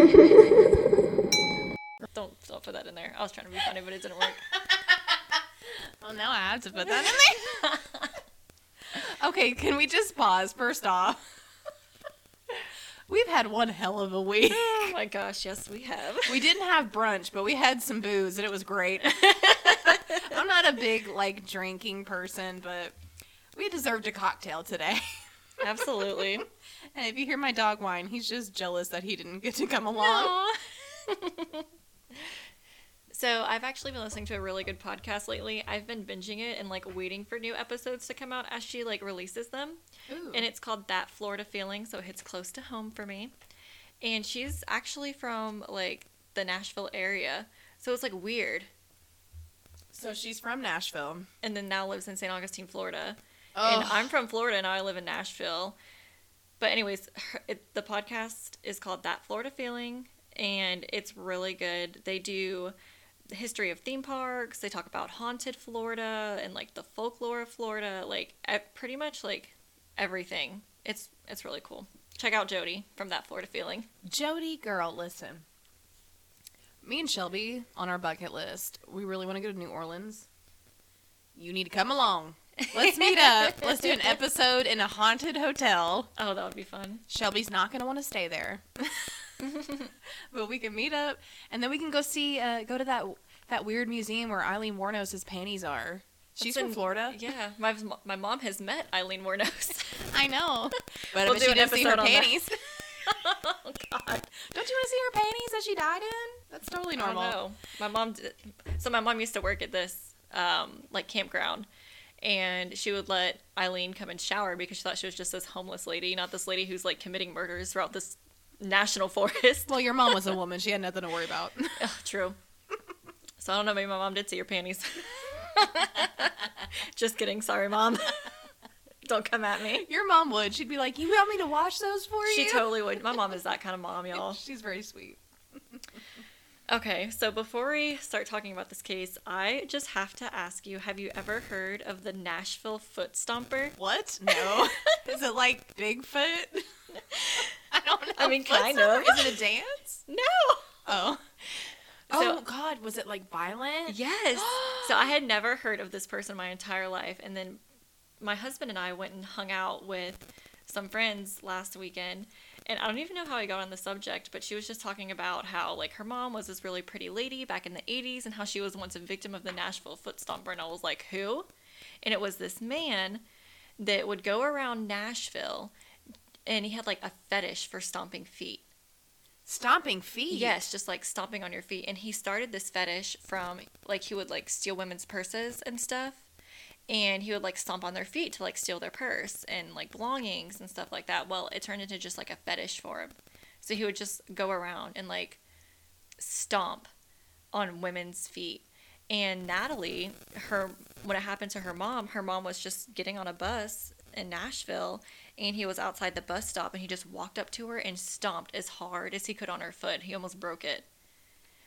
Don't don't put that in there. I was trying to be funny, but it didn't work. Well, now I have to put that in there. okay, can we just pause first off? We've had one hell of a week. oh my gosh, yes we have. We didn't have brunch, but we had some booze and it was great. I'm not a big like drinking person, but we deserved a cocktail today. Absolutely. And if you hear my dog whine, he's just jealous that he didn't get to come along. So I've actually been listening to a really good podcast lately. I've been binging it and like waiting for new episodes to come out as she like releases them. Ooh. And it's called That Florida Feeling, so it hits close to home for me. And she's actually from like the Nashville area. So it's like weird. so she's from Nashville. And then now lives in St. Augustine, Florida. And I'm from Florida and I live in Nashville. But anyways, her, it, the podcast is called That Florida Feeling and it's really good. They do the history of theme parks. They talk about haunted Florida and like the folklore of Florida, like pretty much like everything. It's it's really cool. Check out Jody from That Florida Feeling. Jody, girl, listen. Me and Shelby on our bucket list. We really want to go to New Orleans. You need to come along. Let's meet up. Let's do an episode in a haunted hotel. Oh, that would be fun. Shelby's not going to want to stay there. but we can meet up and then we can go see uh, go to that that weird museum where Aileen Wuornos' panties are. She's That's from in- Florida. Yeah, my my mom has met Aileen Wuornos. I know. But We'll I do she didn't see her panties. oh God. Don't you want to see her panties that she died in? That's totally I normal. know. My mom did. So my mom used to work at this um, like campground, and she would let Aileen come and shower because she thought she was just this homeless lady, not this lady who's like committing murders throughout this national forest. Well, your mom was a woman. She had nothing to worry about. Ugh, True. So I don't know. Maybe my mom did see your panties. just kidding. Sorry, mom. don't come at me. Your mom would. She'd be like, "You want me to wash those for you?" She totally would. My mom is that kind of mom, y'all. She's very sweet. Okay, so before we start talking about this case, I just have to ask you have you ever heard of the Nashville Foot Stomper? What? No. Is it like Bigfoot? I don't know. I mean, What's kind up? of. Is it a dance? No! Oh. So- oh God, was it like violent? Yes! so I had never heard of this person my entire life, and then my husband and I went and hung out with some friends last weekend. And I don't even know how I got on the subject, but she was just talking about how, like, her mom was this really pretty lady back in the 80s and how she was once a victim of the Nashville Foot Stomper. And I was like, who? And it was this man that would go around Nashville and he had, like, a fetish for stomping feet. Stomping feet. Yes, just like stomping on your feet. And he started this fetish from like he would like steal women's purses and stuff. And he would like stomp on their feet to like steal their purse and like belongings and stuff like that. Well, it turned into just like a fetish for him. So he would just go around and like stomp on women's feet. And Natalie, her when it happened to her mom, her mom was just getting on a bus in Nashville and he was outside the bus stop and he just walked up to her and stomped as hard as he could on her foot. He almost broke it.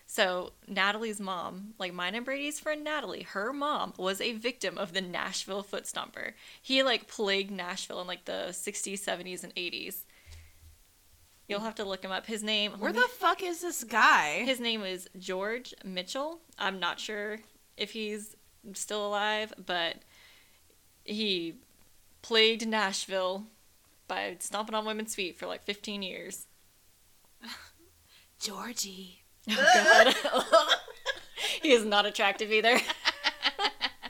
So Natalie's mom, like mine and Brady's friend Natalie, her mom was a victim of the Nashville foot stomper. He like plagued Nashville in like the 60s, 70s, and 80s. You'll have to look him up. His name. Where me- the fuck is this guy? his name is George Mitchell. I'm not sure if he's still alive, but he plagued Nashville by stomping on women's feet for like 15 years. Georgie. Oh god. he is not attractive either.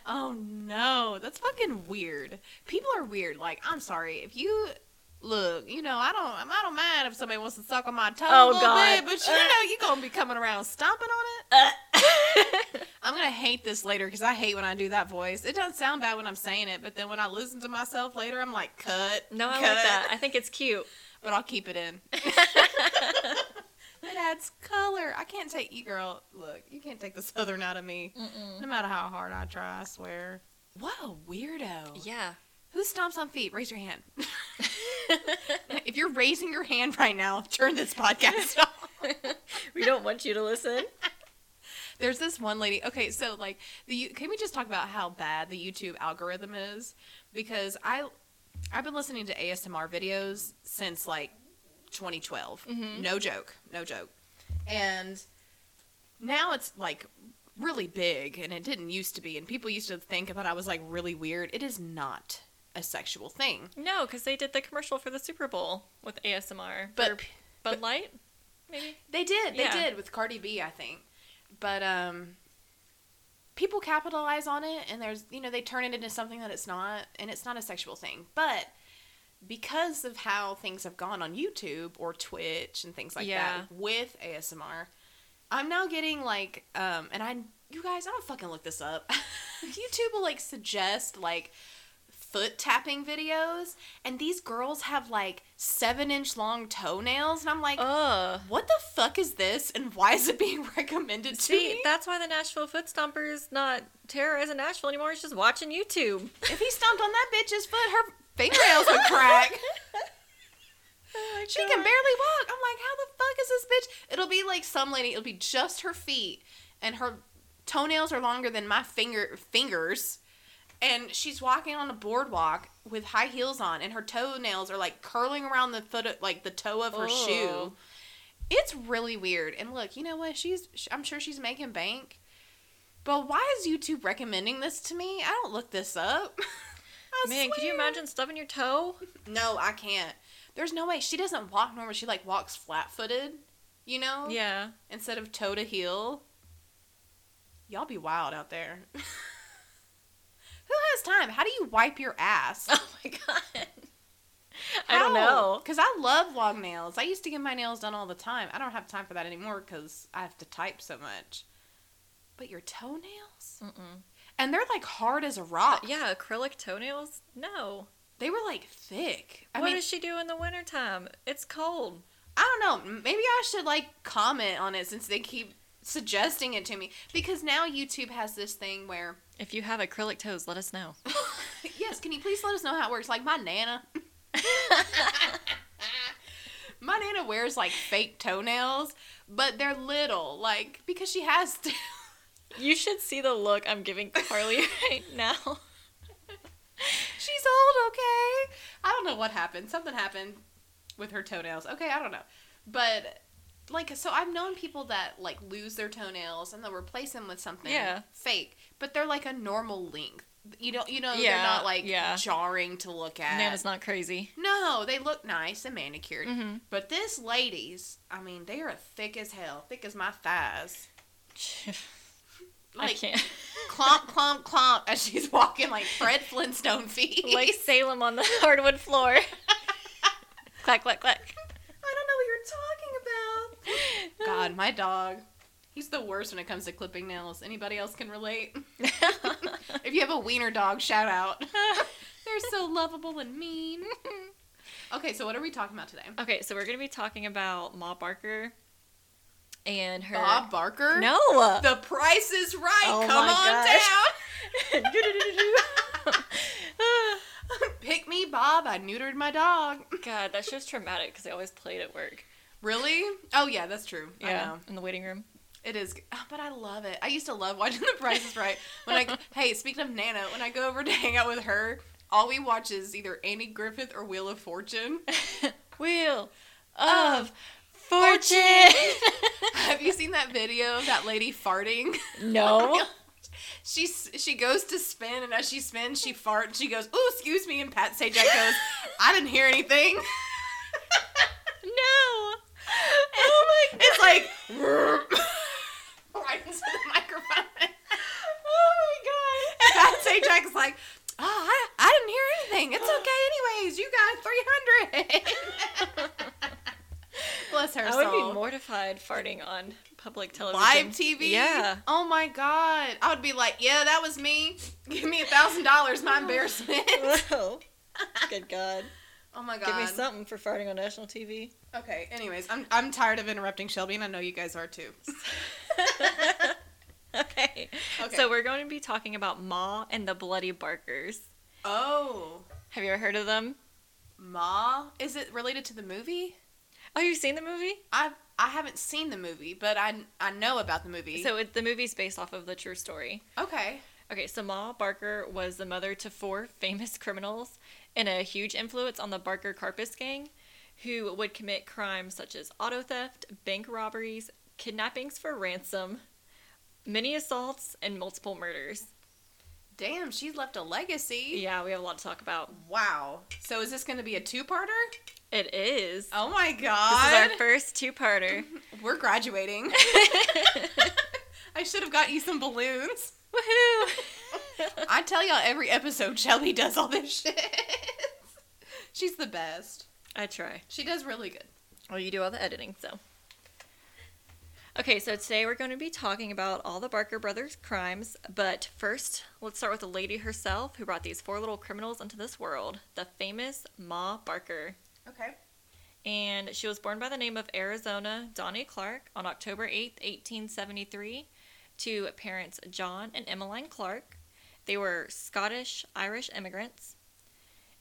Oh no, that's fucking weird. People are weird. Like, I'm sorry if you look. You know, I don't. I don't mind if somebody wants to suck on my toe Oh, a little God. bit, but you know, you gonna be coming around stomping on it. Uh. I'm gonna hate this later because I hate when I do that voice. It doesn't sound bad when I'm saying it, but then when I listen to myself later, I'm like, cut. no, I cut. like that. I think it's cute. but I'll keep it in. It adds color. I can't take you, girl. Look, you can't take the southern out of me. No matter how hard I try, I swear. What a weirdo. Yeah. Who stomps on feet? Raise your hand. if you're raising your hand right now, turn this podcast off. we don't want you to listen. There's this one lady. Okay, so like the can we just talk about how bad the YouTube algorithm is? Because I I've been listening to ASMR videos since like 2012. Mhm. No joke. No joke. And now it's like really big and it didn't used to be and people used to think that I was like really weird. It is not a sexual thing. No, because they did the commercial for the Super Bowl with ASMR. But- Bud Light, maybe. They did. They Yeah. did with Cardi B, I think. But um people capitalize on it and there's you know, they turn it into something that it's not and it's not a sexual thing. But because of how things have gone on YouTube or Twitch and things like Yeah. that with ASMR, I'm now getting like um and I you guys, I don't fucking look this up. YouTube will like suggest like foot tapping videos and these girls have like seven inch long toenails and I'm like Ugh. what the fuck is this and why is it being recommended to See, me? that's why the Nashville Foot stomper is not terrorizing Nashville anymore. It's just watching YouTube. if he stomped on that bitch's foot, her fingernails would crack. Oh She can barely walk. I'm like, how the fuck is this bitch? It'll be like some lady, it'll be just her feet, and her toenails are longer than my finger fingers. And she's walking on a boardwalk with high heels on, and her toenails are like curling around the foot, of, like the toe of her Oh. shoe. It's really weird. And look, you know what? She's, I'm sure she's making bank. But why is YouTube recommending this to me? I don't look this up. I Man, could you imagine stubbing your toe? No, I can't. There's no way. She doesn't walk normal. She like walks flat footed, you know? Yeah. Instead of toe to heel. Y'all be wild out there. Who has time? How do you wipe your ass? Oh my god. I don't know. Because I love long nails. I used to get my nails done all the time. I don't have time for that anymore because I have to type so much. But your toenails? Mm-mm. And they're like hard as a rock. Yeah, acrylic toenails? No. They were like thick. I what mean, does she do in the wintertime? It's cold. I don't know. Maybe I should like comment on it since they keep suggesting it to me. Because now YouTube has this thing where, If you have acrylic toes, let us know. yes, can you please let us know how it works? Like my nana. my nana wears like fake toenails, but they're little, like because she has to. You should see the look I'm giving Carly right now. She's old, okay? I don't know what happened. Something happened with her toenails. Okay, I don't know. But like so I've known people that like lose their toenails and they'll replace them with something Yeah. fake, but they're like a normal length. You don't you know they're not like yeah. jarring to look at. Nana's not crazy. no, they look nice and manicured. Mm-hmm. But this lady's, I mean, they are thick as hell, thick as my thighs. I Like can't. clomp, clomp, clomp as she's walking like Fred Flintstone feet. like Salem on the hardwood floor. clack, clack, clack. I don't know what you're talking about. God, my dog. He's the worst when it comes to clipping nails. Anybody else can relate? if you have a wiener dog, shout out. They're so lovable and mean. Okay, so what are we talking about today? okay, so we're going to be talking about Ma Barker and her. Bob Barker? No! The price is right. Oh Come my on gosh. down. Pick me, Bob. I neutered my dog. God, that show's traumatic because I always played at work. Really? Oh, yeah, that's true. I Yeah, know. in the waiting room. It is, oh, but I love it. I used to love watching The Price is Right. When I, hey, speaking of Nana, when I go over to hang out with her, all we watch is either Andy Griffith or Wheel of Fortune. Wheel Of of Fortune. Have you seen that video of that lady farting? no. Oh she she goes to spin, and as she spins, she farts. She goes, "Oh, excuse me," and Pat Sajak goes, "I didn't hear anything." No. Oh my It's like right into the microphone. Oh my god. Pat Sajak's like, "Oh, I, I didn't hear anything. It's okay, anyways. You got three hundred. Bless her. I would be mortified farting on public television. Live TV. Yeah. Oh my god. I would be like, yeah, that was me. Give me a thousand dollars. My embarrassment. Whoa. Good God. oh my god. Give me something for farting on national TV. Okay. Anyways, I'm I'm tired of interrupting Shelby, and I know you guys are too. okay. Okay. So we're going to be talking about Ma and the Bloody Barkers. Oh, Have you ever heard of them? Ma. Is it related to the movie? Oh, you've seen the movie? I I haven't seen the movie, but I I know about the movie. So it, the movie's based off of the true story. okay. Okay, so Ma Barker was the mother to four famous criminals and a huge influence on the Barker Karpis gang, who would commit crimes such as auto theft, bank robberies, kidnappings for ransom, many assaults, and multiple murders. Damn, she's left a legacy. Yeah, we have a lot to talk about. Wow. So is this going to be a two-parter? It is. Oh my god. This is our first two-parter. We're graduating. I should have got you some balloons. Woohoo! I tell y'all every episode Shelby does all this shit. She's the best. I try. She does really good. Well, you do all the editing, so. Okay, so today we're going to be talking about all the Barker brothers' crimes, but first, let's start with the lady herself who brought these four little criminals into this world, the famous Ma Barker. Okay. And she was born by the name of Arizona Donnie Clark on October 8th, 1873, to parents John and Emmeline Clark. They were Scottish Irish immigrants.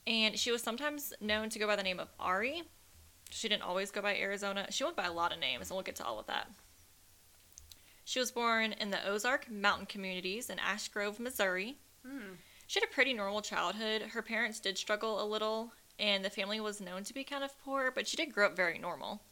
And she was sometimes known to go by the name of Ari. She didn't always go by Arizona. She went by a lot of names, and we'll get to all of that. She was born in the Ozark Mountain communities in Ash Grove, Missouri. Hmm. She had a pretty normal childhood. Her parents did struggle a little, and the family was known to be kind of poor, but she did grow up very normal.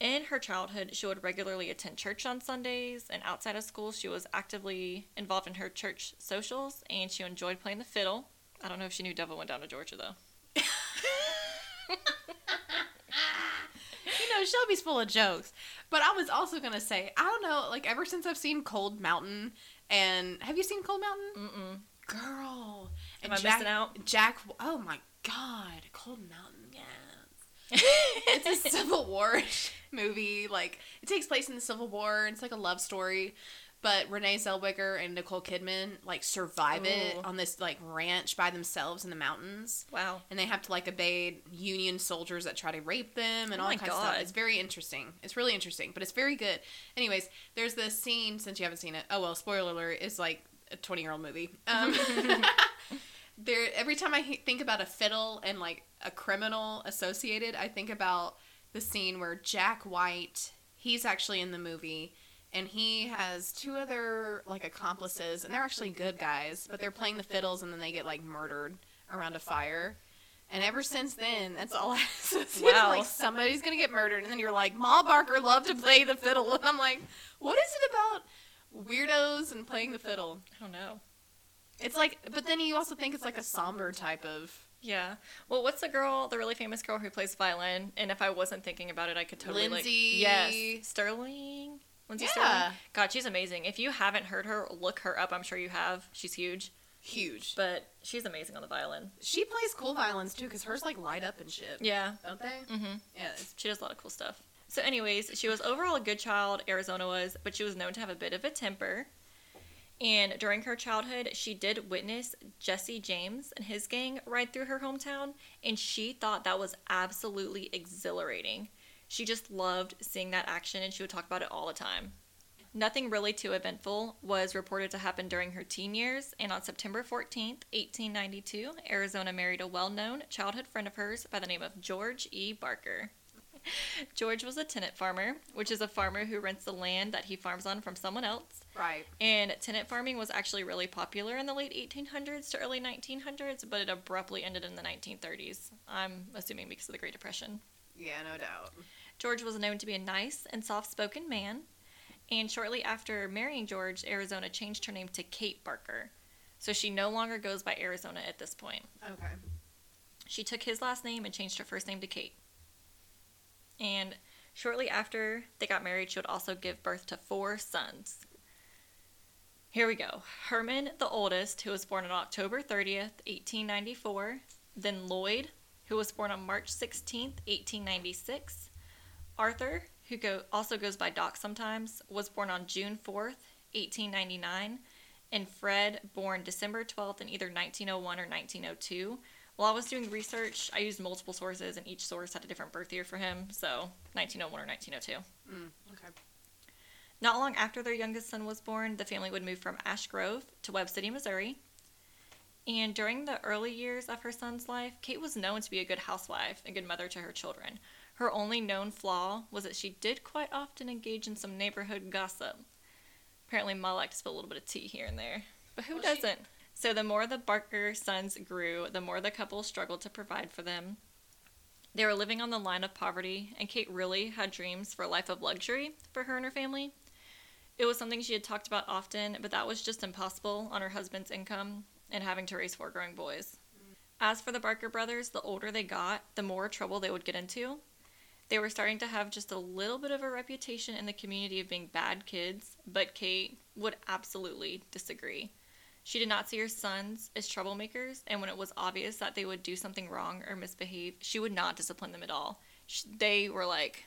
In her childhood, she would regularly attend church on Sundays, and outside of school, she was actively involved in her church socials, and she enjoyed playing the fiddle. I don't know if she knew Devil went down to Georgia, though. Know, Shelby's full of jokes. But I was also going to say, I don't know, like ever since I've seen Cold Mountain and have you seen Cold Mountain? Mm-mm. Girl. Am And I Jack, missing out? Jack, oh my god, Cold Mountain, yes. it's a Civil War movie. Like it takes place in the Civil War. It's like a love story, but Renee Zellweger and Nicole Kidman like survive it on this like ranch by themselves in the mountains, wow. and they have to like obey Union soldiers that try to rape them and Oh all my kinds of stuff. It's very interesting. It's really interesting, but it's very good. Anyways, there's this scene since you haven't seen it. Oh well, spoiler alert! It's like a 20 year old movie. Um, there every time I think about a fiddle and like a criminal associated, I think about the scene where Jack White, he's actually in the movie and he has two other like accomplices and they're actually good guys, but they're playing the fiddles and then they get like murdered around a fire. And ever since then, that's all I associate. Wow. Like somebody's gonna get murdered, and then you're like, Ma Barker loved to play the fiddle, and I'm like, what is it about weirdos and playing the fiddle? I don't know. It's like, but then you also think it's like a somber type of. Yeah. Well, what's the girl, the really famous girl who plays violin? And if I wasn't thinking about it, I could totally Lindsey- like. Yes. Stirling. Lindsey Yeah. Stirling. God, she's amazing. If you haven't heard her, look her up. I'm sure you have. She's huge, Huge. but she's amazing on the violin. She plays cool violins too, because hers like light up and shit. Yeah. Don't they? Mm-hmm. Yeah. She does a lot of cool stuff. So, anyways, she was overall a good child, Arizona was, but she was known to have a bit of a temper. And during her childhood, she did witness Jesse James and his gang ride through her hometown, and she thought that was absolutely exhilarating. She just loved seeing that action, and she would talk about it all the time. Nothing really too eventful was reported to happen during her teen years, and on September 14, 1892, Arizona married a well known childhood friend of hers by the name of George E. Barker. George was a tenant farmer, which is a farmer who rents the land that he farms on from someone else. Right. And tenant farming was actually really popular in the late 1800s to early 1900s, but it abruptly ended in the 1930s. I'm assuming because of the Great Depression. Yeah, no doubt. George was known to be a nice and soft spoken man, and shortly after marrying George, Arizona changed her name to Kate Barker. So she no longer goes by Arizona at this point. Okay. She took his last name and changed her first name to Kate. And shortly after they got married, she would also give birth to four sons. Here we go. Herman, the oldest, who was born on October 30th, 1894. Then Lloyd, who was born on March 16th, 1896. Arthur, who go, also goes by Doc sometimes, was born on June 4th, 1899. And Fred, born December 12th in either 1901 or 1902. While I was doing research, I used multiple sources, and each source had a different birth year for him, so 1901 or 1902. Mm, okay. Not long after their youngest son was born, the family would move from Ash Grove to Webb City, Missouri. And during the early years of her son's life, Kate was known to be a good housewife and good mother to her children. Her only known flaw was that she did quite often engage in some neighborhood gossip. Apparently, Ma liked to spill a little bit of tea here and there. But who Well, doesn't? So, the more the Barker sons grew, the more the couple struggled to provide for them. They were living on the line of poverty, and Kate really had dreams for a life of luxury for her and her family. It was something she had talked about often, but that was just impossible on her husband's income and having to raise four growing boys. As for the Barker brothers, the older they got, the more trouble they would get into. They were starting to have just a little bit of a reputation in the community of being bad kids, but Kate would absolutely disagree. She did not see her sons as troublemakers, and when it was obvious that they would do something wrong or misbehave, she would not discipline them at all. Sh they were like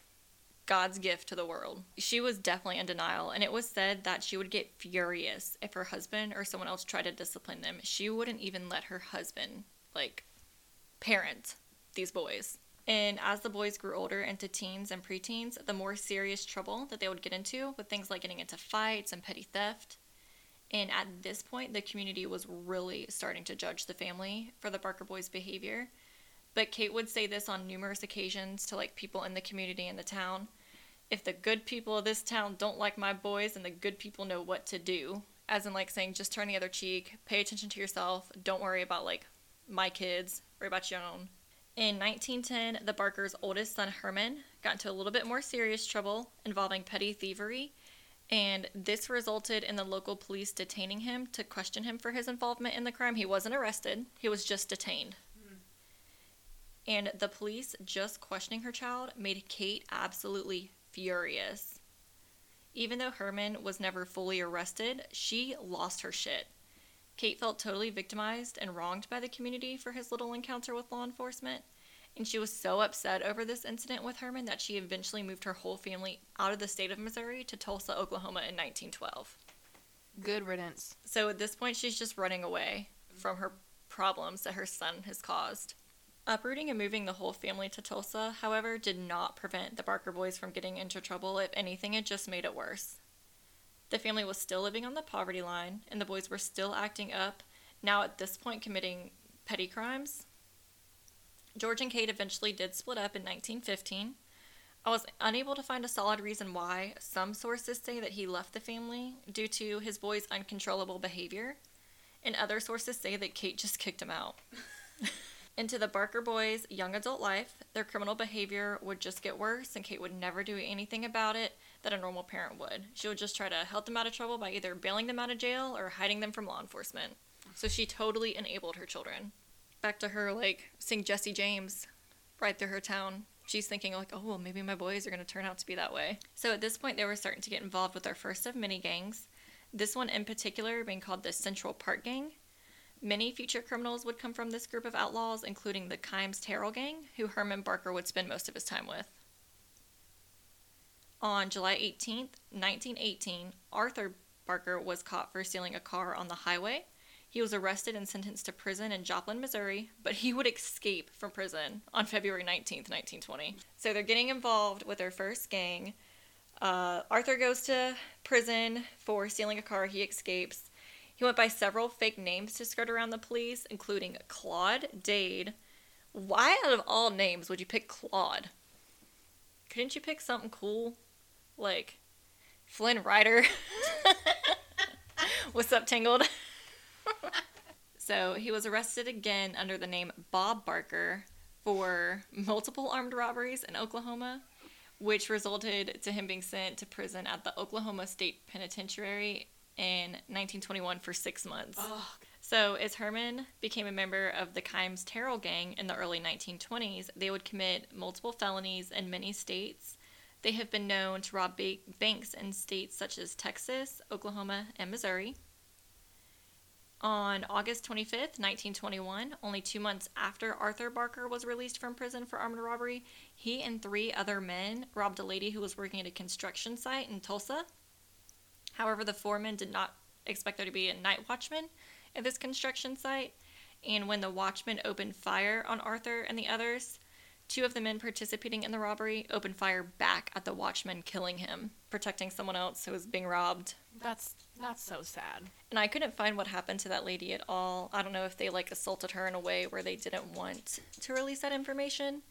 God's gift to the world. She was definitely in denial, and it was said that she would get furious if her husband or someone else tried to discipline them. She wouldn't even let her husband, like, parent these boys. And as the boys grew older into teens and preteens, the more serious trouble that they would get into with things like getting into fights and petty theft. And at this point, the community was really starting to judge the family for the Barker boys' behavior. But Kate would say this on numerous occasions to like people in the community and the town. If the good people of this town don't like my boys, and the good people know what to do, as in like saying just turn the other cheek, pay attention to yourself, don't worry about like my kids, worry about your own. In 1910, the Barkers' oldest son, Herman, got into a little bit more serious trouble involving petty thievery, and this resulted in the local police detaining him to question him for his involvement in the crime. He wasn't arrested, he was just detained. Mm. And the police just questioning her child made Kate absolutely furious. Even though Herman was never fully arrested, she lost her shit. Kate felt totally victimized and wronged by the community for his little encounter with law enforcement, and she was so upset over this incident with Herman that she eventually moved her whole family out of the state of Missouri to Tulsa, Oklahoma in 1912. Good riddance. So at this point, she's just running away from her problems that her son has caused. Uprooting and moving the whole family to Tulsa, however, did not prevent the Barker boys from getting into trouble. If anything, it just made it worse. The family was still living on the poverty line, and the boys were still acting up, now at this point committing petty crimes. George and Kate eventually did split up in 1915. I was unable to find a solid reason why. Some sources say that he left the family due to his boy's uncontrollable behavior, and other sources say that Kate just kicked him out. Into the Barker boys' young adult life, their criminal behavior would just get worse, and Kate would never do anything about it that a normal parent would. She would just try to help them out of trouble by either bailing them out of jail or hiding them from law enforcement. So she totally enabled her children. Back to her, like, seeing Jesse James right through her town. She's thinking, like, oh, well, maybe my boys are going to turn out to be that way. So at this point, they were starting to get involved with their first of many gangs. This one in particular being called the Central Park Gang. Many future criminals would come from this group of outlaws, including the Kimes Terrill Gang, who Herman Barker would spend most of his time with. On July 18, 1918, Arthur Barker was caught for stealing a car on the highway. He was arrested and sentenced to prison in Joplin, Missouri, but he would escape from prison on February 19, 1920. So they're getting involved with their first gang. Uh, Arthur goes to prison for stealing a car. He escapes. He went by several fake names to skirt around the police, including Claude Dade. Why, out of all names, would you pick Claude? Couldn't you pick something cool? like Flynn Rider. What's up, Tangled? so he was arrested again under the name Bob Barker for multiple armed robberies in Oklahoma, which resulted to him being sent to prison at the Oklahoma State Penitentiary in 1921 for six months. Oh. So, as Herman became a member of the Kimes Terrill Gang in the early 1920s, they would commit multiple felonies in many states they have been known to rob ba- banks in states such as Texas, Oklahoma, and Missouri. On August 25th, 1921, only two months after Arthur Barker was released from prison for armed robbery, he and three other men robbed a lady who was working at a construction site in Tulsa. However, the foreman did not expect there to be a night watchman at this construction site, and when the watchman opened fire on Arthur and the others, Two of the men participating in the robbery opened fire back at the watchman, killing him, protecting someone else who was being robbed. That's that's so sad. And I couldn't find what happened to that lady at all. I don't know if they like assaulted her in a way where they didn't want to release that information.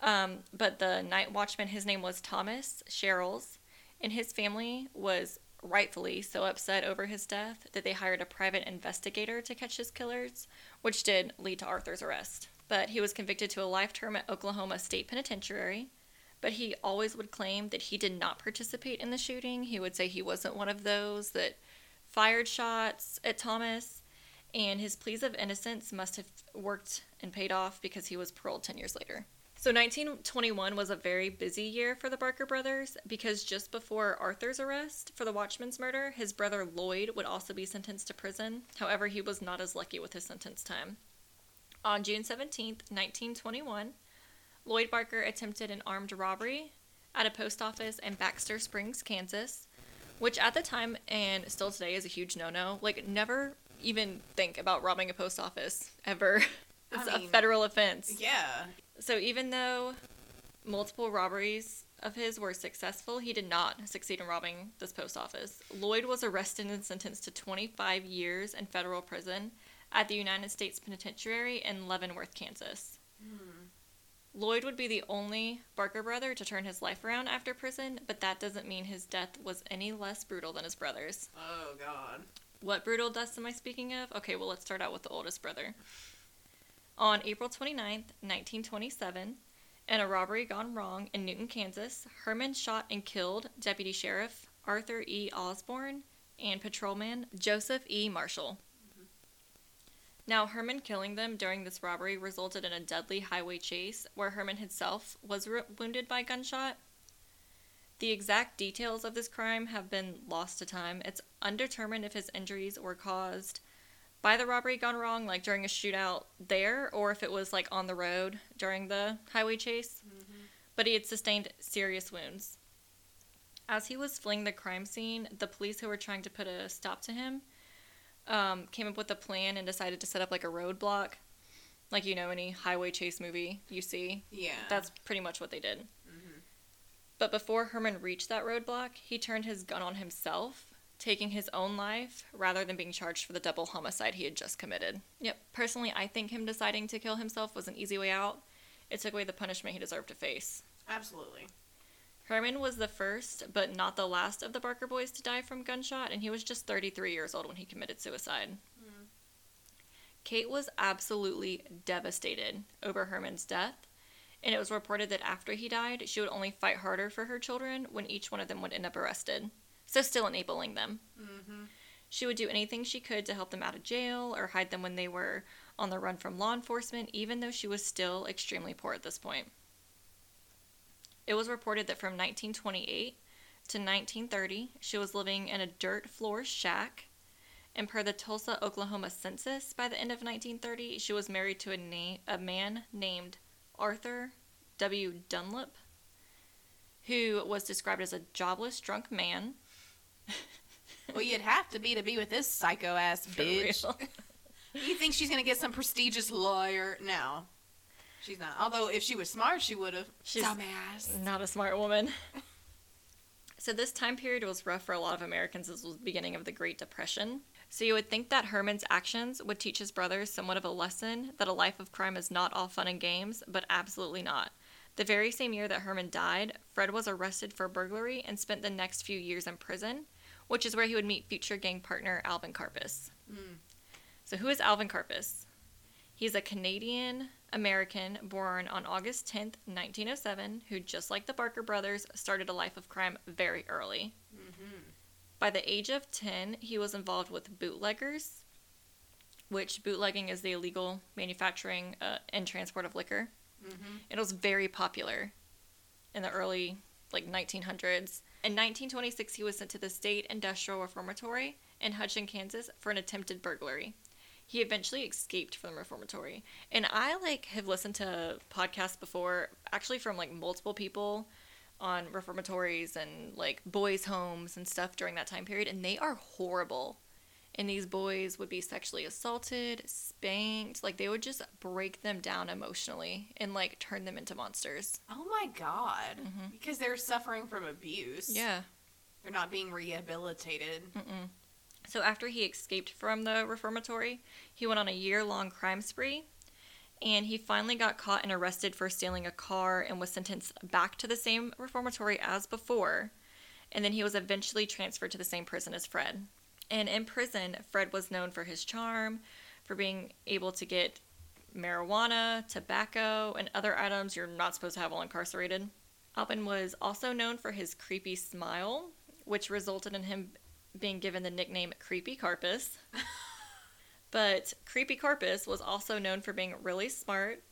Um, but the night watchman, his name was Thomas Sherrills, and his family was rightfully so upset over his death that they hired a private investigator to catch his killers, which did lead to Arthur's arrest. But he was convicted to a life term at Oklahoma State Penitentiary. But he always would claim that he did not participate in the shooting. He would say he wasn't one of those that fired shots at Thomas. And his pleas of innocence must have worked and paid off because he was paroled 10 years later. So 1921 was a very busy year for the Barker brothers because just before Arthur's arrest for the Watchman's murder, his brother Lloyd would also be sentenced to prison. However, he was not as lucky with his sentence time. On June 17th, 1921, Lloyd Barker attempted an armed robbery at a post office in Baxter Springs, Kansas, which at the time and still today is a huge no-no. Like never even think about robbing a post office ever. It's I mean, a federal offense. Yeah. So even though multiple robberies of his were successful, he did not succeed in robbing this post office. Lloyd was arrested and sentenced to 25 years in federal prison at the United States Penitentiary in Leavenworth, Kansas. Hmm. Lloyd would be the only Barker brother to turn his life around after prison, but that doesn't mean his death was any less brutal than his brother's. Oh God. What brutal deaths am I speaking of? Okay, well, let's start out with the oldest brother. On April 29, 1927, in a robbery gone wrong in Newton, Kansas, Herman shot and killed Deputy Sheriff Arthur E. Osborne and patrolman Joseph E. Marshall. Mm-hmm. Now, Herman killing them during this robbery resulted in a deadly highway chase where Herman himself was wounded by gunshot. The exact details of this crime have been lost to time. It's undetermined if his injuries were caused by the robbery gone wrong, like during a shootout there, or if it was like on the road during the highway chase. But he had sustained serious wounds. As he was fleeing the crime scene, the police who were trying to put a stop to him um, came up with a plan and decided to set up like a roadblock. Like, you know, any highway chase movie you see. Yeah. That's pretty much what they did. But before Herman reached that roadblock, he turned his gun on himself, taking his own life rather than being charged for the double homicide he had just committed. Yep, personally, I think him deciding to kill himself was an easy way out. It took away the punishment he deserved to face. absolutely. Herman was the first, but not the last of the Barker boys to die from gunshot, and he was just 33 years old when he committed suicide. Hmm. Kate was absolutely devastated over Herman's death, and it was reported that after he died, she would only fight harder for her children when each one of them would end up arrested, so still enabling them. Mm-hmm. She would do anything she could to help them out of jail or hide them when they were on the run from law enforcement, even though she was still extremely poor at this point. It was reported that from 1928 to 1930, she was living in a dirt floor shack. And per the Tulsa, Oklahoma census, by the end of 1930, she was married to a, na- a man named Arthur W. Dunlap, who was described as a jobless, drunk man. Well, you'd have to be to be with this psycho ass bitch. You think she's gonna get some prestigious lawyer? No, she's not. Although if she was smart, she would have. She's- Dumbass. Not a smart woman. So this time period was rough for a lot of Americans. This was the beginning of the Great Depression. So you would think that Herman's actions would teach his brothers somewhat of a lesson that a life of crime is not all fun and games, but absolutely not. The very same year that Herman died, Fred was arrested for burglary and spent the next few years in prison, which is where he would meet future gang partner Alvin Karpis. Mm. So who is Alvin Karpis? He's a Canadian American born on August 10th, 1907, who, just like the Barker brothers, started a life of crime very early. Mm-hmm. By the age of 10, he was involved with bootleggers, which bootlegging is the illegal manufacturing uh, and transport of liquor. Mm-hmm. It was very popular in the early like 1900s. In 1926, he was sent to the State Industrial Reformatory in Hudson, Kansas, for an attempted burglary. He eventually escaped from the reformatory, and I like have listened to podcasts before, actually from like multiple people on reformatories and like boys' homes and stuff during that time period, and they are horrible. And these boys would be sexually assaulted, spanked, like they would just break them down emotionally and like turn them into monsters. Oh my god! Mhm. Because they're suffering from abuse. Yeah. They're not being rehabilitated. Mm-mm. So after he escaped from the reformatory, he went on a year-long crime spree, and he finally got caught and arrested for stealing a car and was sentenced back to the same reformatory as before. and then he was eventually transferred to the same prison as Fred. And in prison, Fred was known for his charm, for being able to get marijuana, tobacco, and other items you're not supposed to have while incarcerated. Alvin was also known for his creepy smile, which resulted in him being given the nickname Creepy Karpis. but Creepy Karpis was also known for being really smart,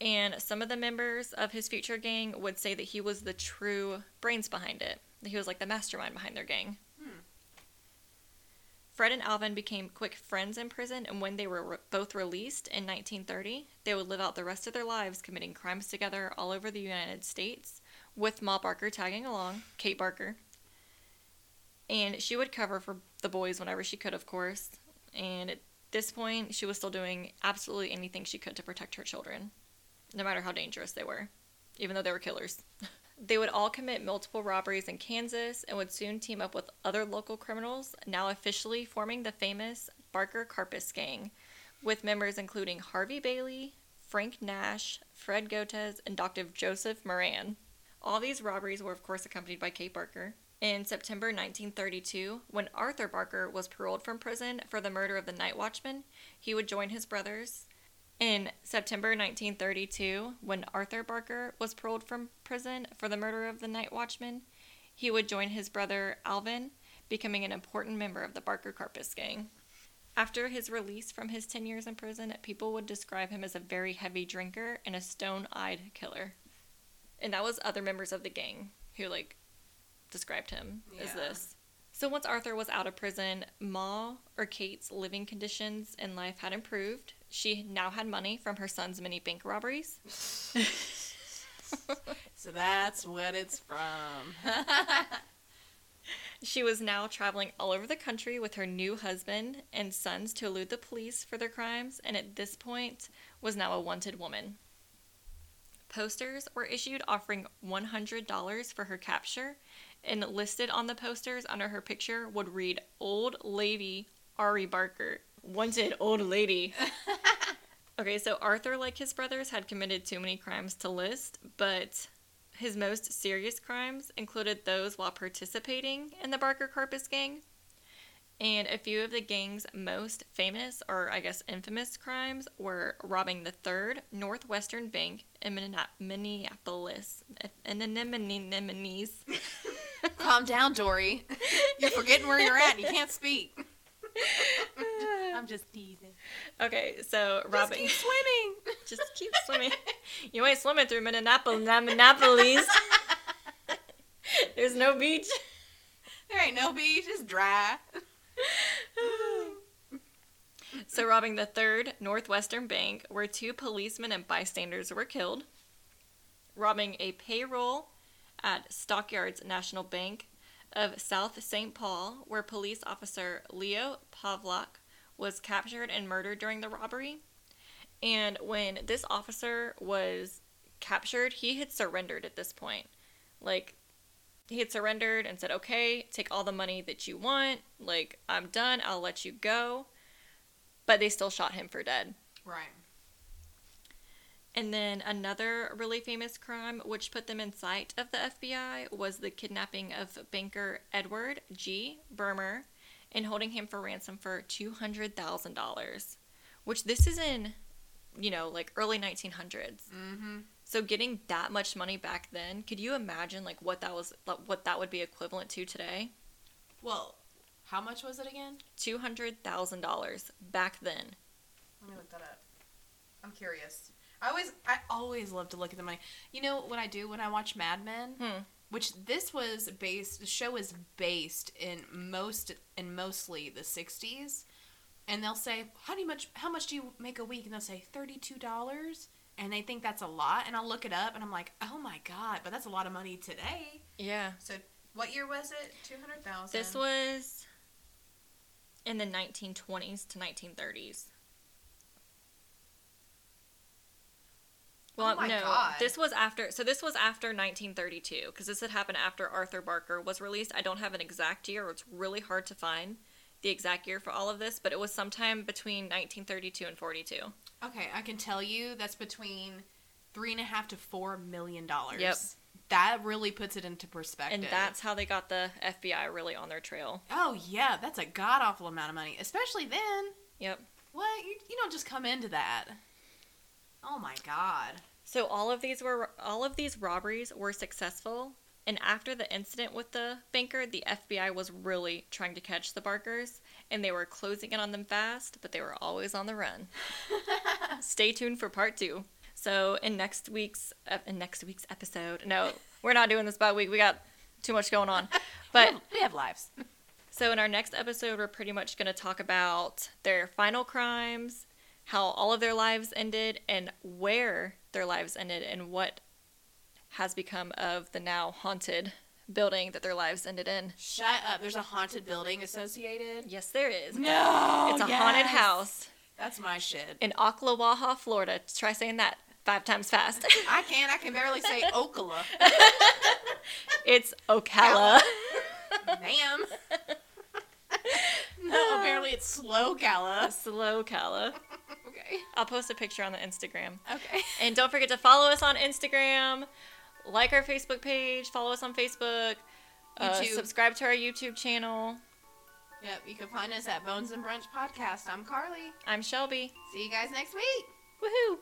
and some of the members of his future gang would say that he was the true brains behind it. He was like the mastermind behind their gang. Fred and Alvin became quick friends in prison, and when they were re- both released in 1930, they would live out the rest of their lives committing crimes together all over the United States, with Ma Barker tagging along, Kate Barker. And she would cover for the boys whenever she could, of course. And at this point, she was still doing absolutely anything she could to protect her children, no matter how dangerous they were, even though they were killers. They would all commit multiple robberies in Kansas and would soon team up with other local criminals, now officially forming the famous Barker Karpis Gang, with members including Harvey Bailey, Frank Nash, Fred Goetz, and Dr. Joseph Moran. All these robberies were, of course, accompanied by Kate Barker. In September 1932, when Arthur Barker was paroled from prison for the murder of the night watchman, he would join his brothers. In September 1932, when Arthur Barker was paroled from prison for the murder of the night watchman, he would join his brother Alvin, becoming an important member of the Barker Karpis gang. After his release from his 10 years in prison, people would describe him as a very heavy drinker and a stone eyed killer. And that was other members of the gang who, like, described him as this. So once Arthur was out of prison, Ma or Kate's living conditions in life had improved. She now had money from her son's many bank robberies. So that's what it's from. She was now traveling all over the country with her new husband and sons to elude the police for their crimes, and at this point was now a wanted woman. Posters were issued offering $100 for her capture, and listed on the posters under her picture would read Old Lady Ari Barker. Wanted old lady. okay, so Arthur, like his brothers, had committed too many crimes to list, but his most serious crimes included those while participating in the Barker Karpis gang. And a few of the gang's most famous, or I guess infamous, crimes were robbing the Third Northwestern Bank in Minneapolis. In the Nemenes. Calm down, Dory. You're forgetting where you're at. and You can't speak. I'm just teasing. Okay, so Just robbing. keep swimming. Just keep swimming. You ain't swimming through. Minneapolis. There's no beach. There ain't no beach. It's dry. So, robbing the third Northwestern Bank, where two policemen and bystanders were killed. Robbing a payroll at Stockyards National Bank of South St. Paul, where police officer Leo Pavlak was captured and murdered during the robbery. And when this officer was captured, he had surrendered at this point. Like, he had surrendered and said, okay, take all the money that you want. Like, I'm done. I'll let you go but they still shot him for dead. Right. And then another really famous crime, which put them in sight of the FBI, was the kidnapping of banker Edward G. Bremer and holding him for ransom for $200,000, which this is in, you know, like early 1900s. Mm-hmm. So getting that much money back then, could you imagine like what that was what that would be equivalent to today? Well, how much was it again? $200,000 back then. Let me look that up. I'm curious. I always, I always love to look at the money. You know what I do when I watch Mad Men? Hmm. Which this was based. The show is based in most and mostly the '60s, and they'll say, "How do you much? How much do you make a week?" And they'll say thirty-two dollars, and they think that's a lot. And I'll look it up, and I'm like, "Oh my god!" But that's a lot of money today. Yeah. So, what year was it? Two hundred thousand. This was in the 1920s to 1930s. Well, Oh no, God. this was after. So this was after 1932 because this had happened after Arthur Barker was released. I don't have an exact year. It's really hard to find the exact year for all of this, but it was sometime between 1932 and 42. Okay, I can tell you that's between three and a half to four million dollars. Yep. that really puts it into perspective. And that's how they got the FBI really on their trail. oh yeah, that's a god awful amount of money, especially then. Yep. What you, you don't just come into that. Oh my god. So all of these were all of these robberies were successful, and after the incident with the banker, the FBI was really trying to catch the Barkers, and they were closing in on them fast, but they were always on the run. Stay tuned for part two. So in next week's in next week's episode, no, we're not doing this by week. We got too much going on, but we have lives. so in our next episode, we're pretty much going to talk about their final crimes, how all of their lives ended, and where their lives ended, and what has become of the now haunted building that their lives ended in. Shut up. There's a haunted building associated. Yes, there is. No. it's a haunted house That's my shit. in Ocklawaha, Florida. Try saying that five times fast. I can't. I can barely say Ocala. it's Ocala. Damn. no, apparently it's slow Gala. Slow Cala. Okay. I'll post a picture on the Instagram. Okay. And don't forget to follow us on Instagram, like our Facebook page, follow us on Facebook, uh, YouTube. subscribe to our YouTube channel. Yep, you can find us at Bones and Brunch Podcast. I'm Carly. I'm Shelby. See you guys next week. Woohoo!